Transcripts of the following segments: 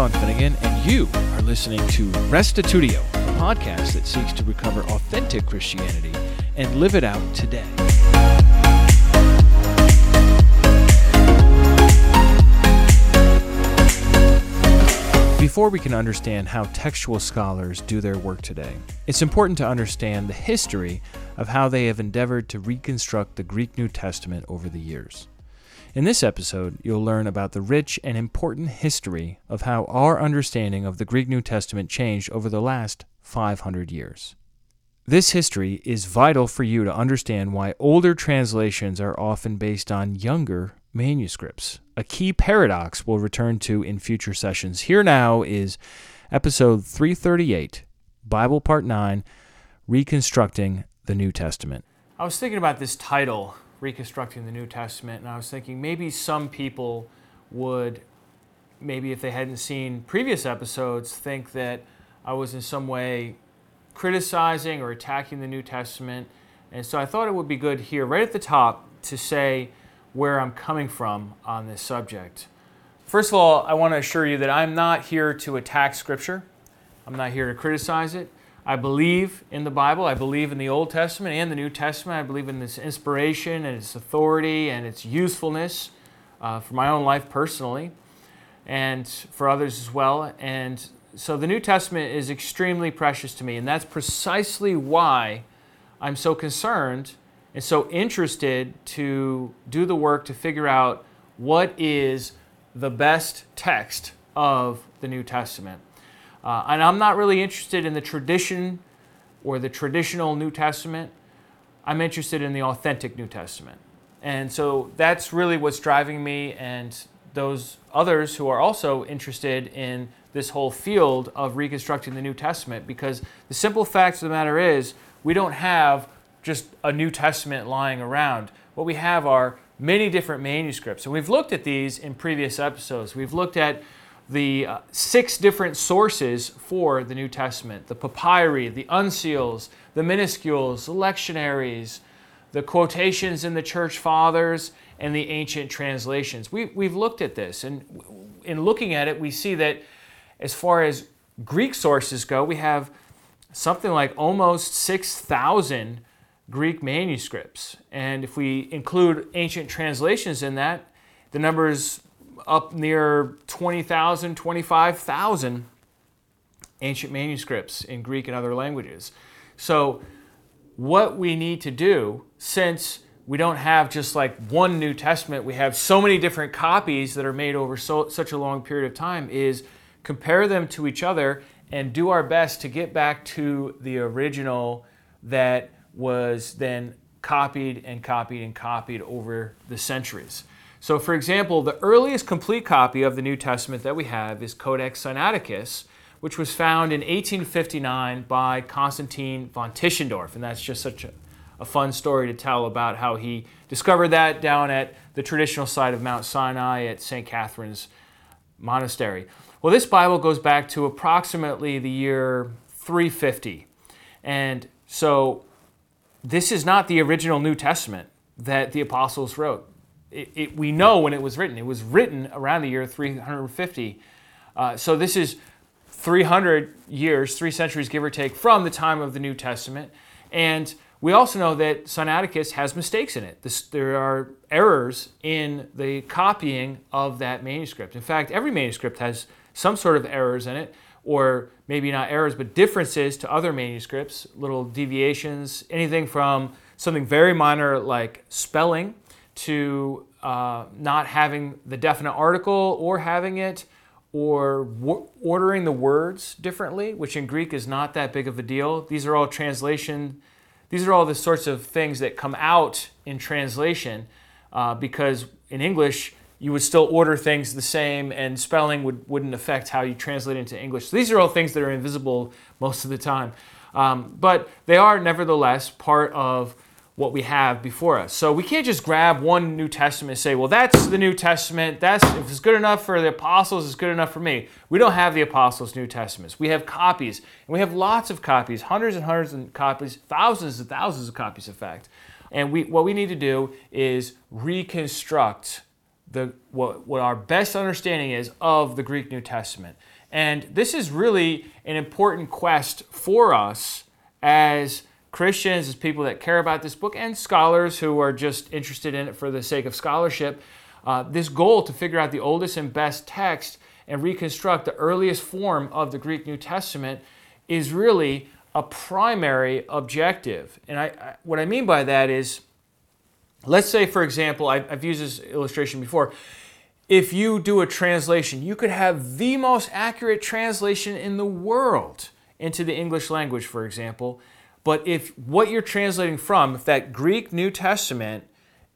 Sean Finnegan, and you are listening to Restitutio, a podcast that seeks to recover authentic Christianity and live it out today. Before we can understand how textual scholars do their work today, it's important to understand the history of how they have endeavored to reconstruct the Greek New Testament over the years. In this episode, you'll learn about the rich and important history of how our understanding of the Greek New Testament changed over the last 500 years. This history is vital for you to understand why older translations are often based on younger manuscripts, a key paradox we'll return to in future sessions. Here now is episode 338, Bible Part 9 Reconstructing the New Testament. I was thinking about this title, Reconstructing the New Testament, and I was thinking maybe some people would, maybe if they hadn't seen previous episodes, think that I was in some way criticizing or attacking the New Testament. And so I thought it would be good here, right at the top, to say where I'm coming from on this subject. First of all, I want to assure you that I'm not here to attack Scripture. I'm not here to criticize it. I believe in the Bible. I believe in the Old Testament and the New Testament. I believe in its inspiration and its authority and its usefulness uh, for my own life personally and for others as well. And so the New Testament is extremely precious to me, and that's precisely why I'm so concerned and so interested to do the work to figure out what is the best text of the New Testament. Uh, and I'm not really interested in the tradition or the traditional New Testament. I'm interested in the authentic New Testament. And so that's really what's driving me and those others who are also interested in this whole field of reconstructing the New Testament because the simple fact of the matter is we don't have just a New Testament lying around. What we have are many different manuscripts. And we've looked at these in previous episodes. We've looked at the uh, six different sources for the New Testament the papyri, the uncials, the minuscules, the lectionaries, the quotations in the church fathers, and the ancient translations. We, we've looked at this, and in looking at it, we see that as far as Greek sources go, we have something like almost 6,000 Greek manuscripts. And if we include ancient translations in that, the number is up near 20,000, 25,000 ancient manuscripts in Greek and other languages. So, what we need to do, since we don't have just like one New Testament, we have so many different copies that are made over so, such a long period of time, is compare them to each other and do our best to get back to the original that was then copied and copied and copied over the centuries. So, for example, the earliest complete copy of the New Testament that we have is Codex Sinaiticus, which was found in 1859 by Constantine von Tischendorf. And that's just such a, a fun story to tell about how he discovered that down at the traditional site of Mount Sinai at St. Catherine's Monastery. Well, this Bible goes back to approximately the year 350. And so this is not the original New Testament that the apostles wrote. It, it, we know when it was written. It was written around the year 350. Uh, so this is 300 years, three centuries, give or take, from the time of the New Testament. And we also know that Sinaiticus has mistakes in it. This, there are errors in the copying of that manuscript. In fact, every manuscript has some sort of errors in it or maybe not errors, but differences to other manuscripts, little deviations, anything from something very minor like spelling to uh, not having the definite article or having it or w- ordering the words differently, which in Greek is not that big of a deal. These are all translation, these are all the sorts of things that come out in translation uh, because in English, you would still order things the same and spelling would, wouldn't affect how you translate into English. So these are all things that are invisible most of the time. Um, but they are nevertheless part of what we have before us. So we can't just grab one New Testament and say, well, that's the New Testament. That's if it's good enough for the apostles, it's good enough for me. We don't have the apostles' New Testaments. We have copies, and we have lots of copies, hundreds and hundreds of copies, thousands and thousands of copies, in fact. And we, what we need to do is reconstruct the what, what our best understanding is of the Greek New Testament. And this is really an important quest for us as Christians, as people that care about this book, and scholars who are just interested in it for the sake of scholarship. Uh, this goal to figure out the oldest and best text and reconstruct the earliest form of the Greek New Testament is really a primary objective. And I, I, what I mean by that is, let's say, for example, I, I've used this illustration before. If you do a translation, you could have the most accurate translation in the world into the English language, for example. But if what you're translating from, if that Greek New Testament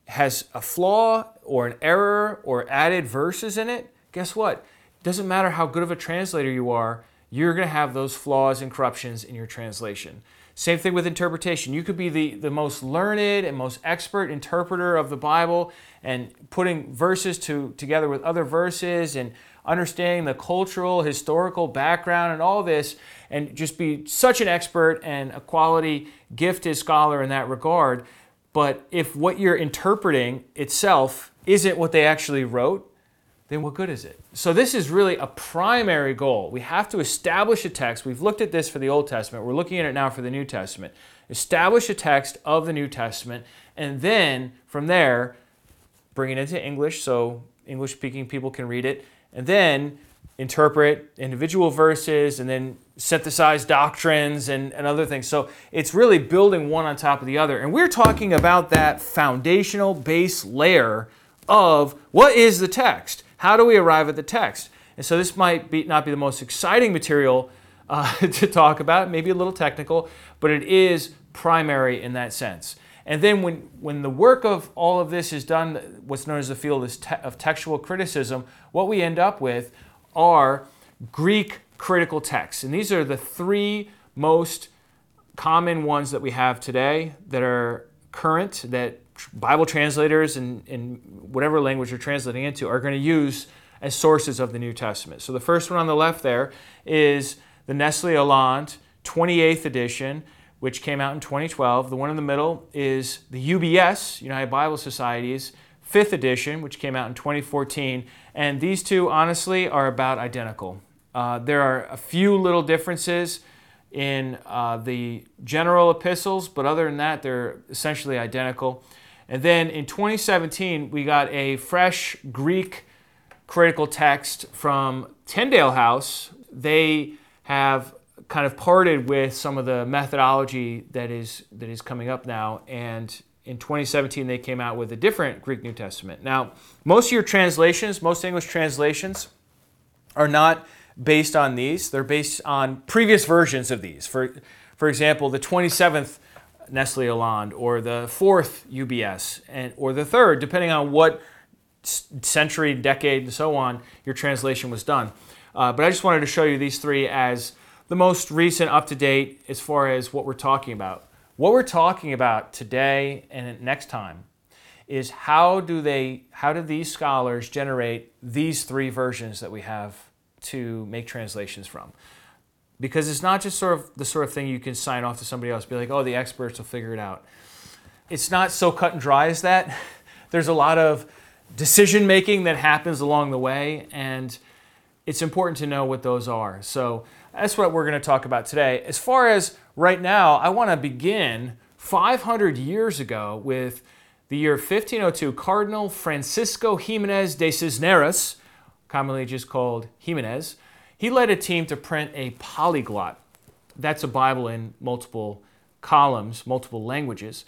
has a flaw or an error or added verses in it, guess what? It doesn't matter how good of a translator you are, you're going to have those flaws and corruptions in your translation. Same thing with interpretation. You could be the, the most learned and most expert interpreter of the Bible and putting verses to, together with other verses and understanding the cultural, historical background and all this, and just be such an expert and a quality gifted scholar in that regard. But if what you're interpreting itself isn't what they actually wrote, then what good is it? So, this is really a primary goal. We have to establish a text. We've looked at this for the Old Testament, we're looking at it now for the New Testament. Establish a text of the New Testament, and then from there, bring it into English so English speaking people can read it, and then interpret individual verses and then synthesize doctrines and, and other things. So it's really building one on top of the other. And we're talking about that foundational base layer of what is the text? How do we arrive at the text? And so this might be, not be the most exciting material uh, to talk about, maybe a little technical, but it is primary in that sense. And then when, when the work of all of this is done, what's known as the field of textual criticism, what we end up with are Greek critical texts. And these are the three most common ones that we have today that are current, that Bible translators in, in whatever language you're translating into are going to use as sources of the New Testament. So the first one on the left there is the Nestle Aland 28th edition, which came out in 2012. The one in the middle is the UBS, United Bible Society's fifth edition, which came out in 2014. And these two, honestly, are about identical. Uh, there are a few little differences in uh, the general epistles, but other than that, they're essentially identical. And then in 2017, we got a fresh Greek critical text from Tyndale House. They have kind of parted with some of the methodology that is that is coming up now and in 2017 they came out with a different Greek New Testament. Now, most of your translations, most English translations are not based on these. They're based on previous versions of these. For for example, the 27th Nestle Aland or the fourth UBS and or the third depending on what century, decade and so on your translation was done. Uh, but I just wanted to show you these three as the most recent up to date as far as what we're talking about. What we're talking about today and next time is how do they how do these scholars generate these three versions that we have to make translations from? Because it's not just sort of the sort of thing you can sign off to somebody else, be like, oh, the experts will figure it out. It's not so cut and dry as that. There's a lot of decision making that happens along the way, and it's important to know what those are. So that's what we're going to talk about today. As far as right now, I want to begin 500 years ago with the year 1502. Cardinal Francisco Jimenez de Cisneros, commonly just called Jimenez, he led a team to print a polyglot. That's a Bible in multiple columns, multiple languages.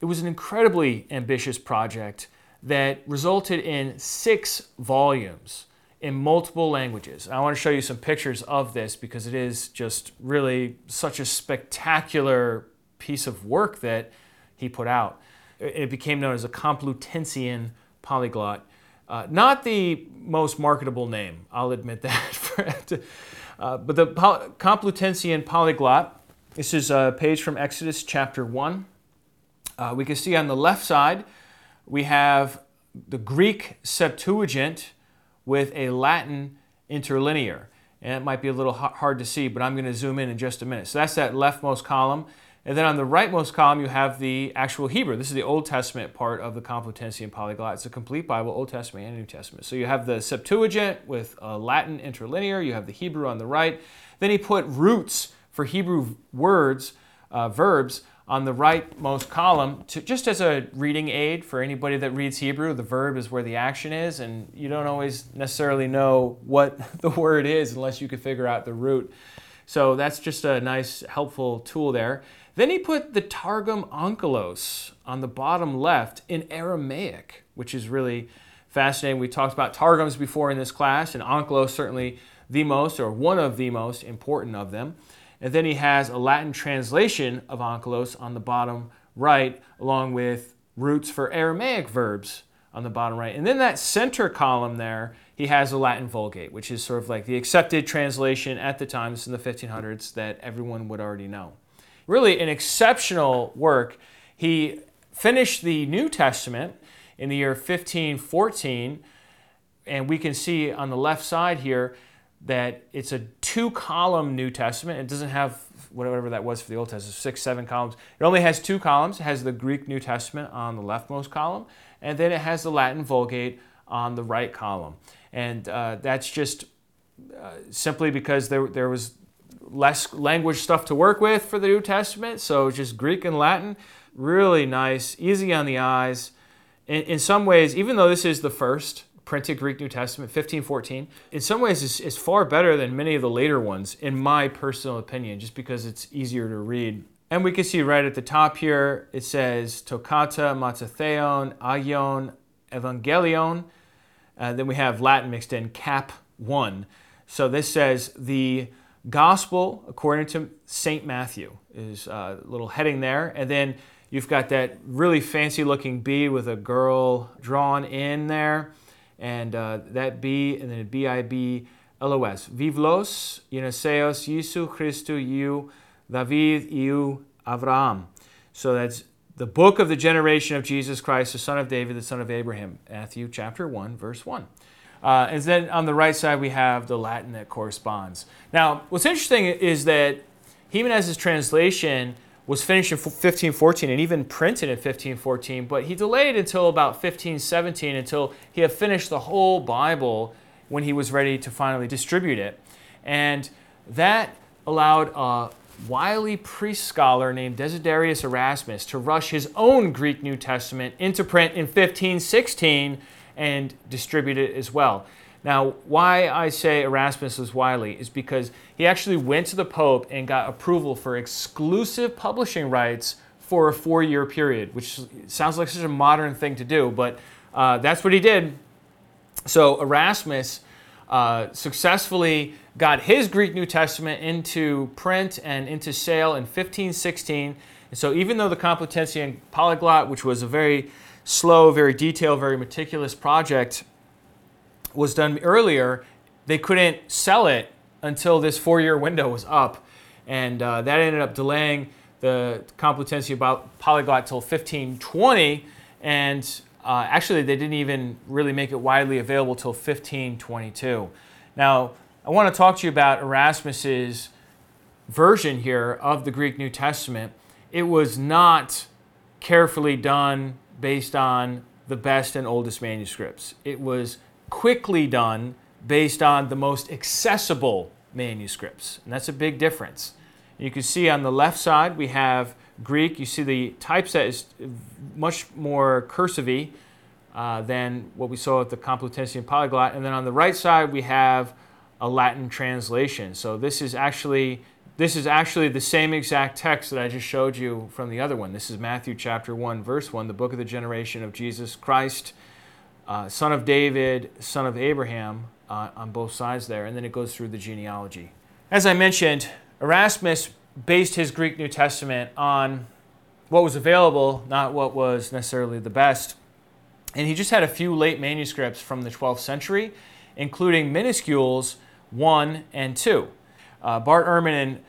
It was an incredibly ambitious project that resulted in six volumes in multiple languages. I want to show you some pictures of this because it is just really such a spectacular piece of work that he put out. It became known as a Complutensian polyglot. Uh, not the most marketable name, I'll admit that. uh, but the Complutensian polyglot, this is a page from Exodus chapter 1. Uh, we can see on the left side, we have the Greek Septuagint, with a Latin interlinear. And it might be a little hard to see, but I'm going to zoom in in just a minute. So that's that leftmost column. And then on the rightmost column, you have the actual Hebrew. This is the Old Testament part of the Complutensian Polyglot. It's a complete Bible, Old Testament and New Testament. So you have the Septuagint with a Latin interlinear, you have the Hebrew on the right. Then he put roots for Hebrew words, uh, verbs, on the rightmost column, to, just as a reading aid for anybody that reads Hebrew. The verb is where the action is, and you don't always necessarily know what the word is unless you can figure out the root. So that's just a nice, helpful tool there. Then he put the Targum Onkelos on the bottom left in Aramaic, which is really fascinating. We talked about Targums before in this class, and Onkelos certainly the most, or one of the most important of them. And then he has a Latin translation of Onkelos on the bottom right, along with roots for Aramaic verbs on the bottom right. And then that center column there, he has a Latin Vulgate, which is sort of like the accepted translation at the time, this in the 1500s, that everyone would already know. Really, an exceptional work. He finished the New Testament in the year 1514, and we can see on the left side here that it's a two column New Testament. It doesn't have whatever that was for the Old Testament, six, seven columns. It only has two columns. It has the Greek New Testament on the leftmost column, and then it has the Latin Vulgate on the right column. And uh, that's just uh, simply because there, there was less language stuff to work with for the New Testament, so just Greek and Latin. Really nice, easy on the eyes. In, in some ways, even though this is the first printed Greek New Testament, 1514, in some ways is, is far better than many of the later ones, in my personal opinion, just because it's easier to read. And we can see right at the top here, it says Toccata, Mattheon, Agion, Evangelion. Uh, then we have Latin mixed in, Cap 1. So this says the Gospel according to St. Matthew is a little heading there. And then you've got that really fancy looking B with a girl drawn in there and uh, that B and then B I B L O S. Vivlos, Ioneseos, Jesu Christu, you, David, you, Avraham. So that's the book of the generation of Jesus Christ, the son of David, the son of Abraham. Matthew chapter 1, verse 1. Uh, and then on the right side, we have the Latin that corresponds. Now, what's interesting is that Jimenez's translation was finished in 1514 and even printed in 1514, but he delayed until about 1517 until he had finished the whole Bible when he was ready to finally distribute it. And that allowed a wily priest scholar named Desiderius Erasmus to rush his own Greek New Testament into print in 1516 and distribute it as well. Now, why I say Erasmus was wily is because he actually went to the Pope and got approval for exclusive publishing rights for a four year period, which sounds like such a modern thing to do, but uh, that's what he did. So, Erasmus uh, successfully got his Greek New Testament into print and into sale in 1516. And so, even though the Complutensian Polyglot, which was a very slow, very detailed, very meticulous project, was done earlier, they couldn't sell it until this four year window was up. And uh, that ended up delaying the Complutensian polyglot till 1520. And uh, actually, they didn't even really make it widely available till 1522. Now, I want to talk to you about Erasmus's version here of the Greek New Testament. It was not carefully done based on the best and oldest manuscripts. It was quickly done based on the most accessible manuscripts. And that's a big difference. You can see on the left side we have Greek. You see the typeset is much more cursive uh, than what we saw at the Complutensian Polyglot. And then on the right side we have a Latin translation. So this is actually this is actually the same exact text that I just showed you from the other one. This is Matthew chapter 1 verse 1, the book of the generation of Jesus Christ uh, son of David, son of Abraham, uh, on both sides there, and then it goes through the genealogy. As I mentioned, Erasmus based his Greek New Testament on what was available, not what was necessarily the best. And he just had a few late manuscripts from the 12th century, including minuscules 1 and 2. Uh, Bart Ehrman and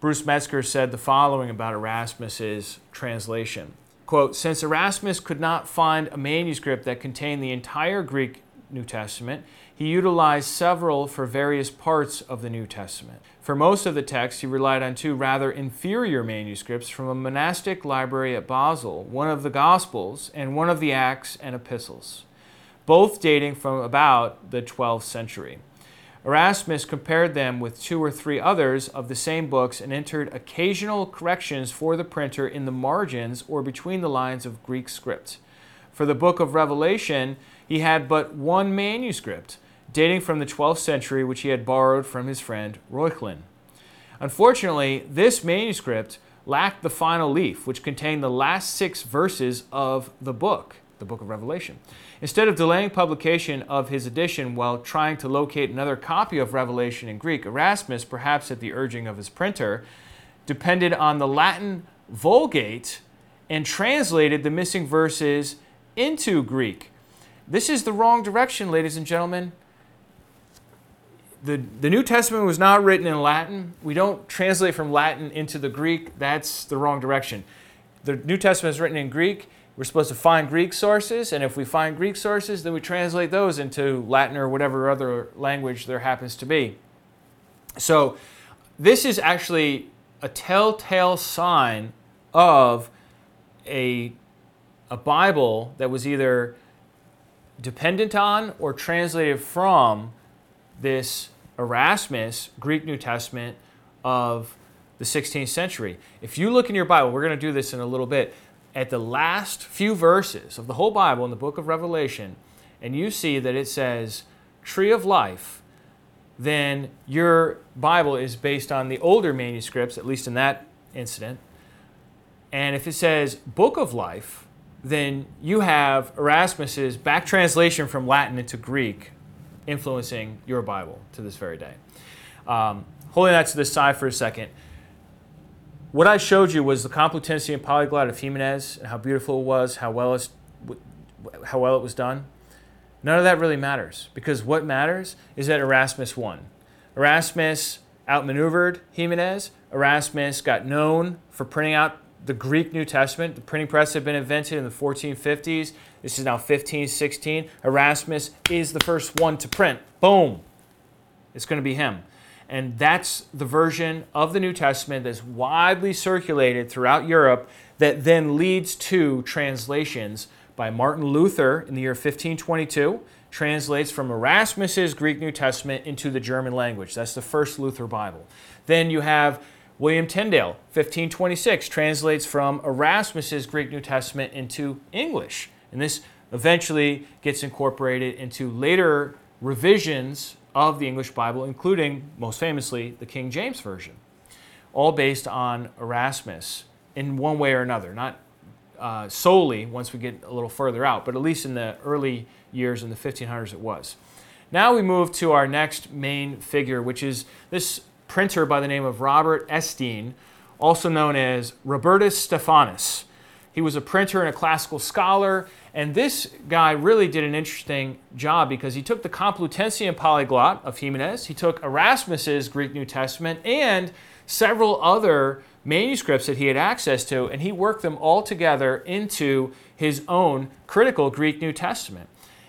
Bruce Metzger said the following about Erasmus's translation. Quote, since Erasmus could not find a manuscript that contained the entire Greek New Testament, he utilized several for various parts of the New Testament. For most of the text, he relied on two rather inferior manuscripts from a monastic library at Basel, one of the Gospels and one of the Acts and Epistles, both dating from about the 12th century. Erasmus compared them with two or three others of the same books and entered occasional corrections for the printer in the margins or between the lines of Greek script. For the book of Revelation, he had but one manuscript, dating from the 12th century, which he had borrowed from his friend Reuchlin. Unfortunately, this manuscript lacked the final leaf, which contained the last six verses of the book, the book of Revelation. Instead of delaying publication of his edition while trying to locate another copy of Revelation in Greek, Erasmus, perhaps at the urging of his printer, depended on the Latin Vulgate and translated the missing verses into Greek. This is the wrong direction, ladies and gentlemen. The, the New Testament was not written in Latin. We don't translate from Latin into the Greek. That's the wrong direction. The New Testament is written in Greek. We're supposed to find Greek sources, and if we find Greek sources, then we translate those into Latin or whatever other language there happens to be. So, this is actually a telltale sign of a, a Bible that was either dependent on or translated from this Erasmus Greek New Testament of the 16th century. If you look in your Bible, we're going to do this in a little bit, at the last few verses of the whole Bible in the book of Revelation, and you see that it says tree of life, then your Bible is based on the older manuscripts, at least in that incident. And if it says book of life, then you have Erasmus's back translation from Latin into Greek influencing your Bible to this very day. Um, holding that to the side for a second, what I showed you was the Complutensian and Polyglot of Jimenez and how beautiful it was, how well, it's, how well it was done. None of that really matters because what matters is that Erasmus won. Erasmus outmaneuvered Jimenez. Erasmus got known for printing out the Greek New Testament. The printing press had been invented in the 1450s. This is now 1516. Erasmus is the first one to print. Boom. It's going to be him. And that's the version of the New Testament that's widely circulated throughout Europe that then leads to translations by Martin Luther in the year 1522, translates from Erasmus's Greek New Testament into the German language. That's the first Luther Bible. Then you have William Tyndale, 1526, translates from Erasmus's Greek New Testament into English. And this eventually gets incorporated into later revisions of the English Bible, including, most famously, the King James Version, all based on Erasmus in one way or another. Not uh, solely once we get a little further out, but at least in the early years in the 1500s it was. Now we move to our next main figure, which is this printer by the name of Robert Estienne, also known as Robertus Stephanus. He was a printer and a classical scholar, and this guy really did an interesting job because he took the Complutensian polyglot of Jimenez, he took Erasmus's Greek New Testament, and several other manuscripts that he had access to, and he worked them all together into his own critical Greek New Testament.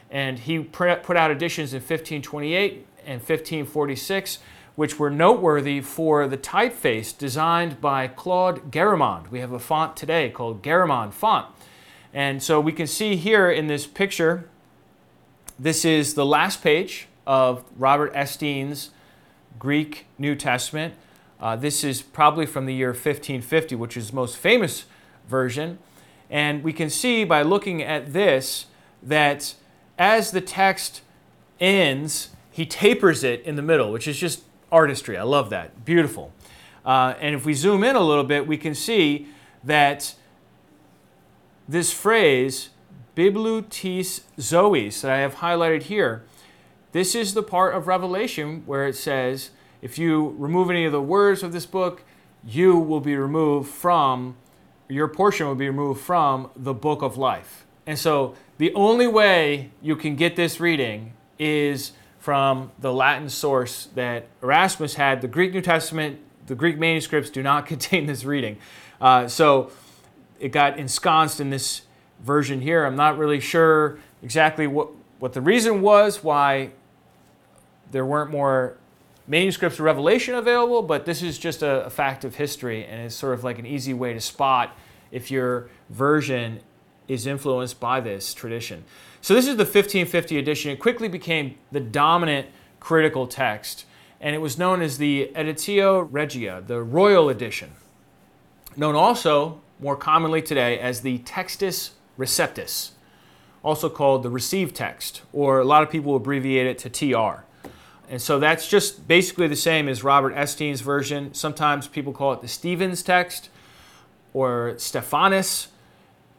And he put out editions in 1528 and 1546 which were noteworthy for the typeface designed by Claude Garamond. We have a font today called Garamond font. And so we can see here in this picture, this is the last page of Robert Estienne's Greek New Testament. Uh, this is probably from the year 1550, which is the most famous version. And we can see by looking at this that as the text ends, he tapers it in the middle, which is just artistry. I love that. Beautiful. Uh, and if we zoom in a little bit, we can see that this phrase, Biblu tis zois, that I have highlighted here, this is the part of Revelation where it says, if you remove any of the words of this book, you will be removed from, your portion will be removed from the book of life. And so the only way you can get this reading is from the Latin source that Erasmus had. The Greek New Testament, the Greek manuscripts do not contain this reading. Uh, so it got ensconced in this version here. I'm not really sure exactly what, what the reason was why there weren't more manuscripts of Revelation available, but this is just a, a fact of history, and it's sort of like an easy way to spot if your version is influenced by this tradition. So this is the 1550 edition. It quickly became the dominant critical text, and it was known as the Editio Regia, the royal edition, known also more commonly today as the Textus Receptus, also called the received text, or a lot of people abbreviate it to TR. And so that's just basically the same as Robert Estienne's version. Sometimes people call it the Stevens text or Stephanus.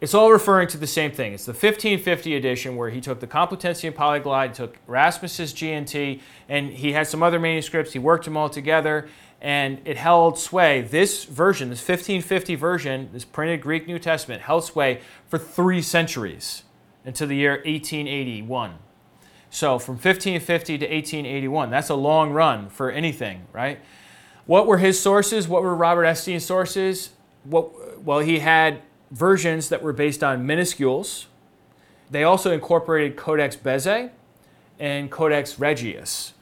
It's all referring to the same thing. It's the 1550 edition where he took the Complutensian Polyglot, took Erasmus's GNT, and he had some other manuscripts. He worked them all together, and it held sway. This version, this 1550 version, this printed Greek New Testament, held sway for three centuries until the year 1881. So from 1550 to 1881, that's a long run for anything, right? What were his sources? What were Robert Estienne's sources? What, well, he had versions that were based on minuscules. They also incorporated Codex Bezae and Codex Regius.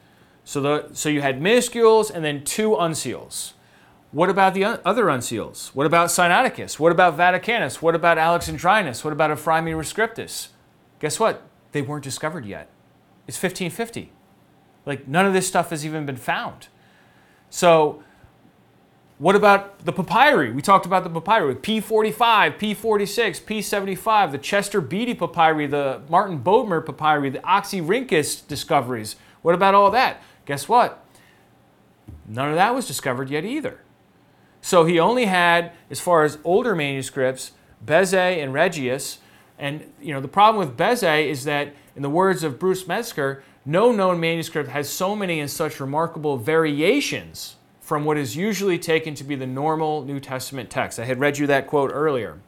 So, the, so you had minuscules and then two uncials. What about the other uncials? What about Sinaiticus? What about Vaticanus? What about Alexandrinus? What about Ephraemi Rescriptus? Guess what? They weren't discovered yet. It's 1550. Like none of this stuff has even been found. So what about the papyri? We talked about the papyri with P45, P46, P75, the Chester Beatty papyri, the Martin Bodmer papyri, the Oxyrhynchus discoveries. What about all that? Guess what? None of that was discovered yet either. So he only had, as far as older manuscripts, Bezae and Regius. And you know the problem with Bezae is that, in the words of Bruce Metzger, no known manuscript has so many and such remarkable variations from what is usually taken to be the normal New Testament text. I had read you that quote earlier.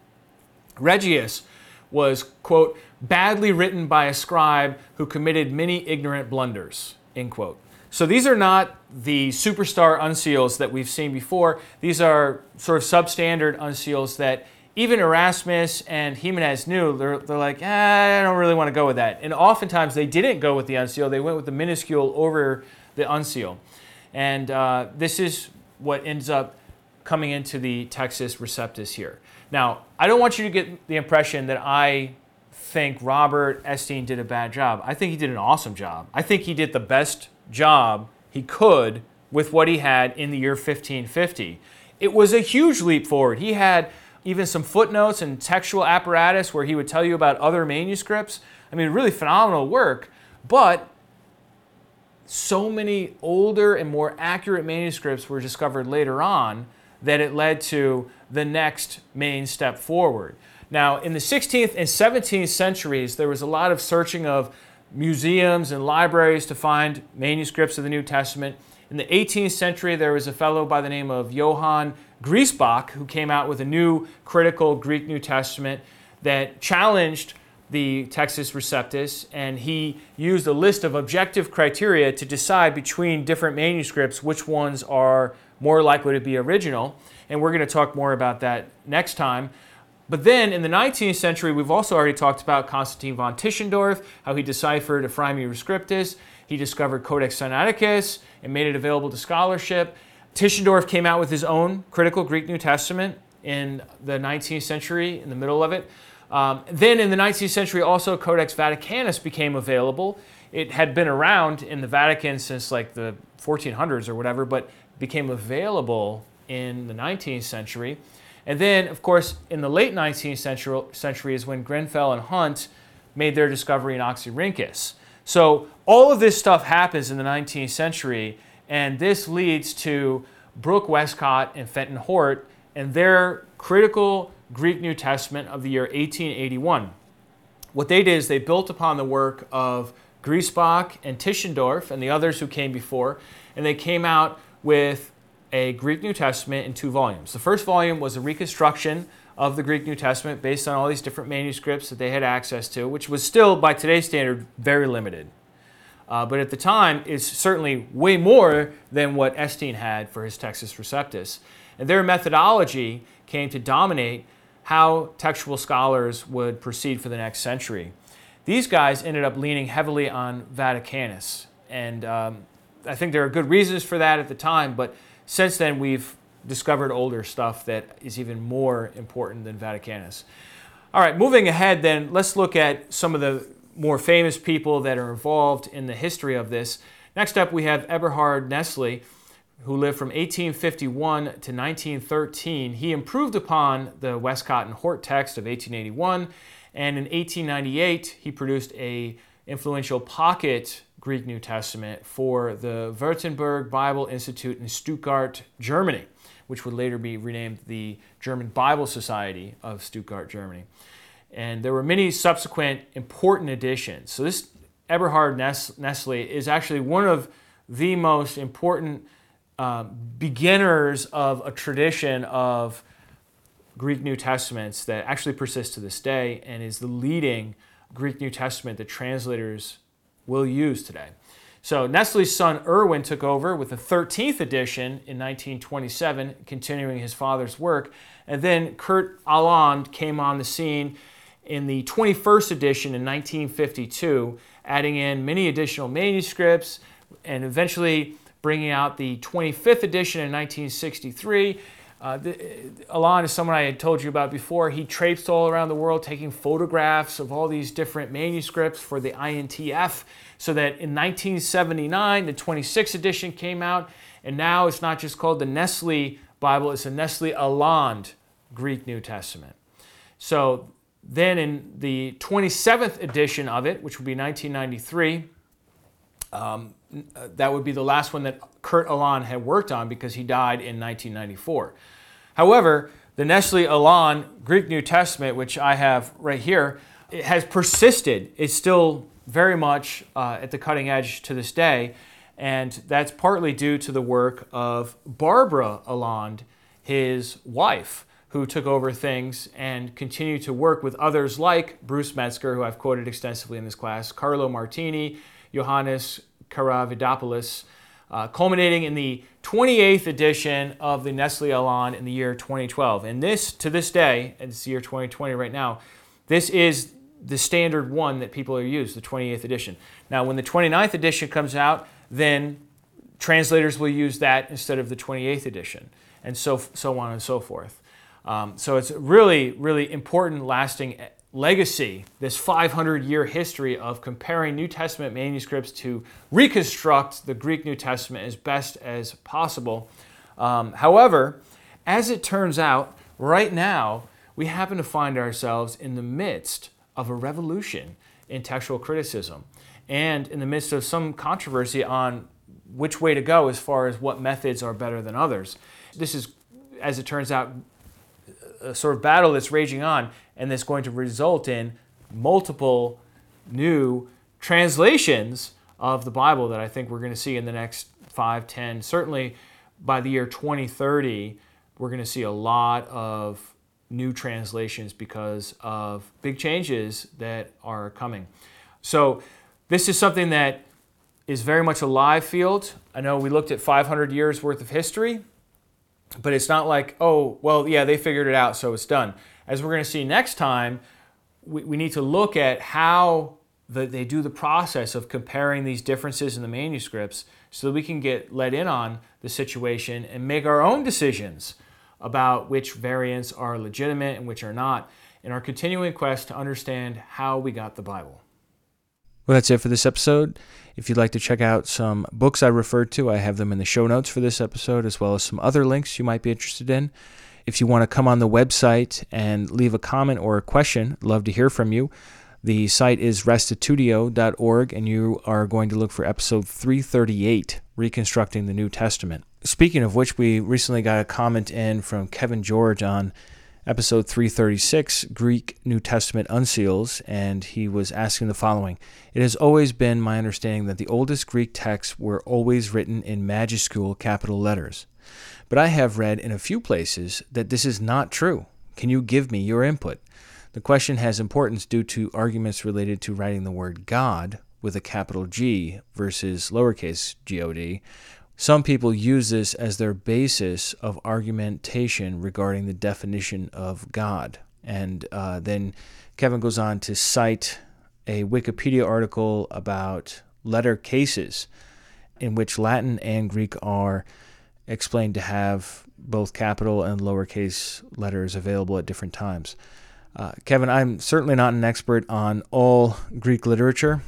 Regius was, quote, badly written by a scribe who committed many ignorant blunders, end quote. So these are not the superstar uncials that we've seen before. These are sort of substandard uncials that even Erasmus and Jimenez knew. They're, they're like, eh, I don't really want to go with that. And oftentimes they didn't go with the uncial, they went with the minuscule over the uncial. And uh, this is what ends up coming into the Textus Receptus here. Now, I don't want you to get the impression that I think Robert Estienne did a bad job. I think he did an awesome job. I think he did the best job he could with what he had in the year 1550. It was a huge leap forward. He had even some footnotes and textual apparatus where he would tell you about other manuscripts. I mean, really phenomenal work, but so many older and more accurate manuscripts were discovered later on that it led to the next main step forward. Now, in the 16th and 17th centuries, there was a lot of searching of museums and libraries to find manuscripts of the New Testament. In the 18th century, there was a fellow by the name of Johann Griesbach who came out with a new critical Greek New Testament that challenged the Textus Receptus, and he used a list of objective criteria to decide between different manuscripts which ones are more likely to be original. And we're going to talk more about that next time. But then in the 19th century, we've also already talked about Constantine von Tischendorf, how he deciphered Ephraemi Rescriptus. He discovered Codex Sinaiticus and made it available to scholarship. Tischendorf came out with his own critical Greek New Testament in the 19th century, in the middle of it. Um, then in the 19th century, also Codex Vaticanus became available. It had been around in the Vatican since like the 1400s or whatever, but became available in the 19th century. And then, of course, in the late 19th century, century is when Grenfell and Hunt made their discovery in Oxyrhynchus. So all of this stuff happens in the 19th century, and this leads to Brooke Westcott and Fenton Hort and their critical Greek New Testament of the year 1881. What they did is they built upon the work of Griesbach and Tischendorf and the others who came before, and they came out with a Greek New Testament in two volumes. The first volume was a reconstruction of the Greek New Testament based on all these different manuscripts that they had access to, which was still, by today's standard, very limited. Uh, but at the time, it's certainly way more than what Estienne had for his Textus Receptus. And their methodology came to dominate how textual scholars would proceed for the next century. These guys ended up leaning heavily on Vaticanus. And um, I think there are good reasons for that at the time, but since then we've discovered older stuff that is even more important than Vaticanus. All right, moving ahead, then, let's look at some of the more famous people that are involved in the history of this. Next up, we have Eberhard Nestle, who lived from 1851 to 1913. He improved upon the Westcott and Hort text of 1881, and in 1898, he produced a influential pocket Greek New Testament for the Württemberg Bible Institute in Stuttgart, Germany which would later be renamed the German Bible Society of Stuttgart, Germany. And there were many subsequent important additions. So this Eberhard Nestle is actually one of the most important uh, beginners of a tradition of Greek New Testaments that actually persists to this day and is the leading Greek New Testament that translators will use today. So Nestle's son Erwin took over with the 13th edition in 1927, continuing his father's work. And then Kurt Aland came on the scene in the 21st edition in 1952, adding in many additional manuscripts and eventually bringing out the 25th edition in 1963 uh, Aland is someone I had told you about before. He traipsed all around the world taking photographs of all these different manuscripts for the INTF so that in 1979, the 26th edition came out, and now it's not just called the Nestle Bible, it's the Nestle Aland Greek New Testament. So then in the 27th edition of it, which would be 1993, um, that would be the last one that Kurt Aland had worked on because he died in 1994. However, the Nestle Aland Greek New Testament, which I have right here, has persisted. It's still very much uh, at the cutting edge to this day, and that's partly due to the work of Barbara Aland, his wife, who took over things and continued to work with others like Bruce Metzger, who I've quoted extensively in this class, Carlo Martini, Johannes Karavidopoulos, uh, culminating in the 28th edition of the Nestle Aland in the year 2012. And this, to this day, it's the year 2020 right now, this is the standard one that people are used, the 28th edition. Now, when the 29th edition comes out, then translators will use that instead of the 28th edition, and so, so on and so forth. Um, so it's really, really important, lasting legacy, this 500 year history of comparing New Testament manuscripts to reconstruct the Greek New Testament as best as possible. Um, however, as it turns out, right now, we happen to find ourselves in the midst of a revolution in textual criticism and in the midst of some controversy on which way to go as far as what methods are better than others. This is, as it turns out, a sort of battle that's raging on and that's going to result in multiple new translations of the Bible that I think we're going to see in the next five, ten, certainly by the year 2030, we're going to see a lot of new translations because of big changes that are coming. So, this is something that is very much a live field. I know we looked at 500 years worth of history, but it's not like, oh, well, yeah, they figured it out, so it's done as we're going to see next time, we, we need to look at how the, they do the process of comparing these differences in the manuscripts so that we can get let in on the situation and make our own decisions about which variants are legitimate and which are not in our continuing quest to understand how we got the Bible. Well, that's it for this episode. If you'd like to check out some books I referred to, I have them in the show notes for this episode, as well as some other links you might be interested in. If you want to come on the website and leave a comment or a question, love to hear from you. The site is restitutio.org, and you are going to look for episode 338, Reconstructing the New Testament. Speaking of which, we recently got a comment in from Kevin George on episode 336, Greek New Testament Uncials, and he was asking the following It has always been my understanding that the oldest Greek texts were always written in majuscule capital letters. But I have read in a few places that this is not true. Can you give me your input? The question has importance due to arguments related to writing the word God with a capital G versus lowercase god. Some people use this as their basis of argumentation regarding the definition of God. And uh, then Kevin goes on to cite a Wikipedia article about letter cases in which Latin and Greek are explained to have both capital and lowercase letters available at different times. Uh, Kevin, I'm certainly not an expert on all Greek literature.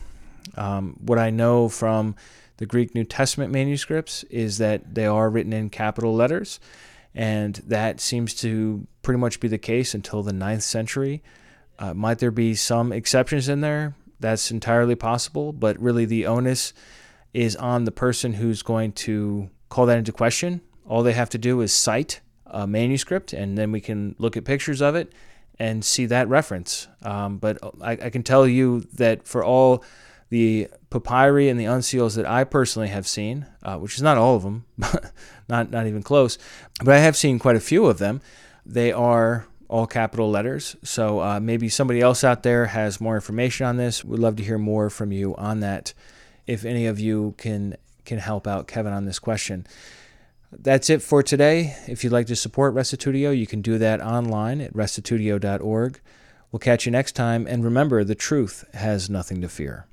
Um, what I know from the Greek New Testament manuscripts is that they are written in capital letters, and that seems to pretty much be the case until the ninth century. Uh, might there be some exceptions in there? That's entirely possible, but really the onus is on the person who's going to call that into question. All they have to do is cite a manuscript, and then we can look at pictures of it and see that reference. Um, but I, I, can tell you that for all the papyri and the uncials that I personally have seen, uh, which is not all of them, not not even close, but I have seen quite a few of them. They are all capital letters. So uh, maybe somebody else out there has more information on this. We'd love to hear more from you on that. If any of you can can help out Kevin on this question. That's it for today. If you'd like to support Restitutio, you can do that online at restitutio.org. We'll catch you next time, and remember the truth has nothing to fear.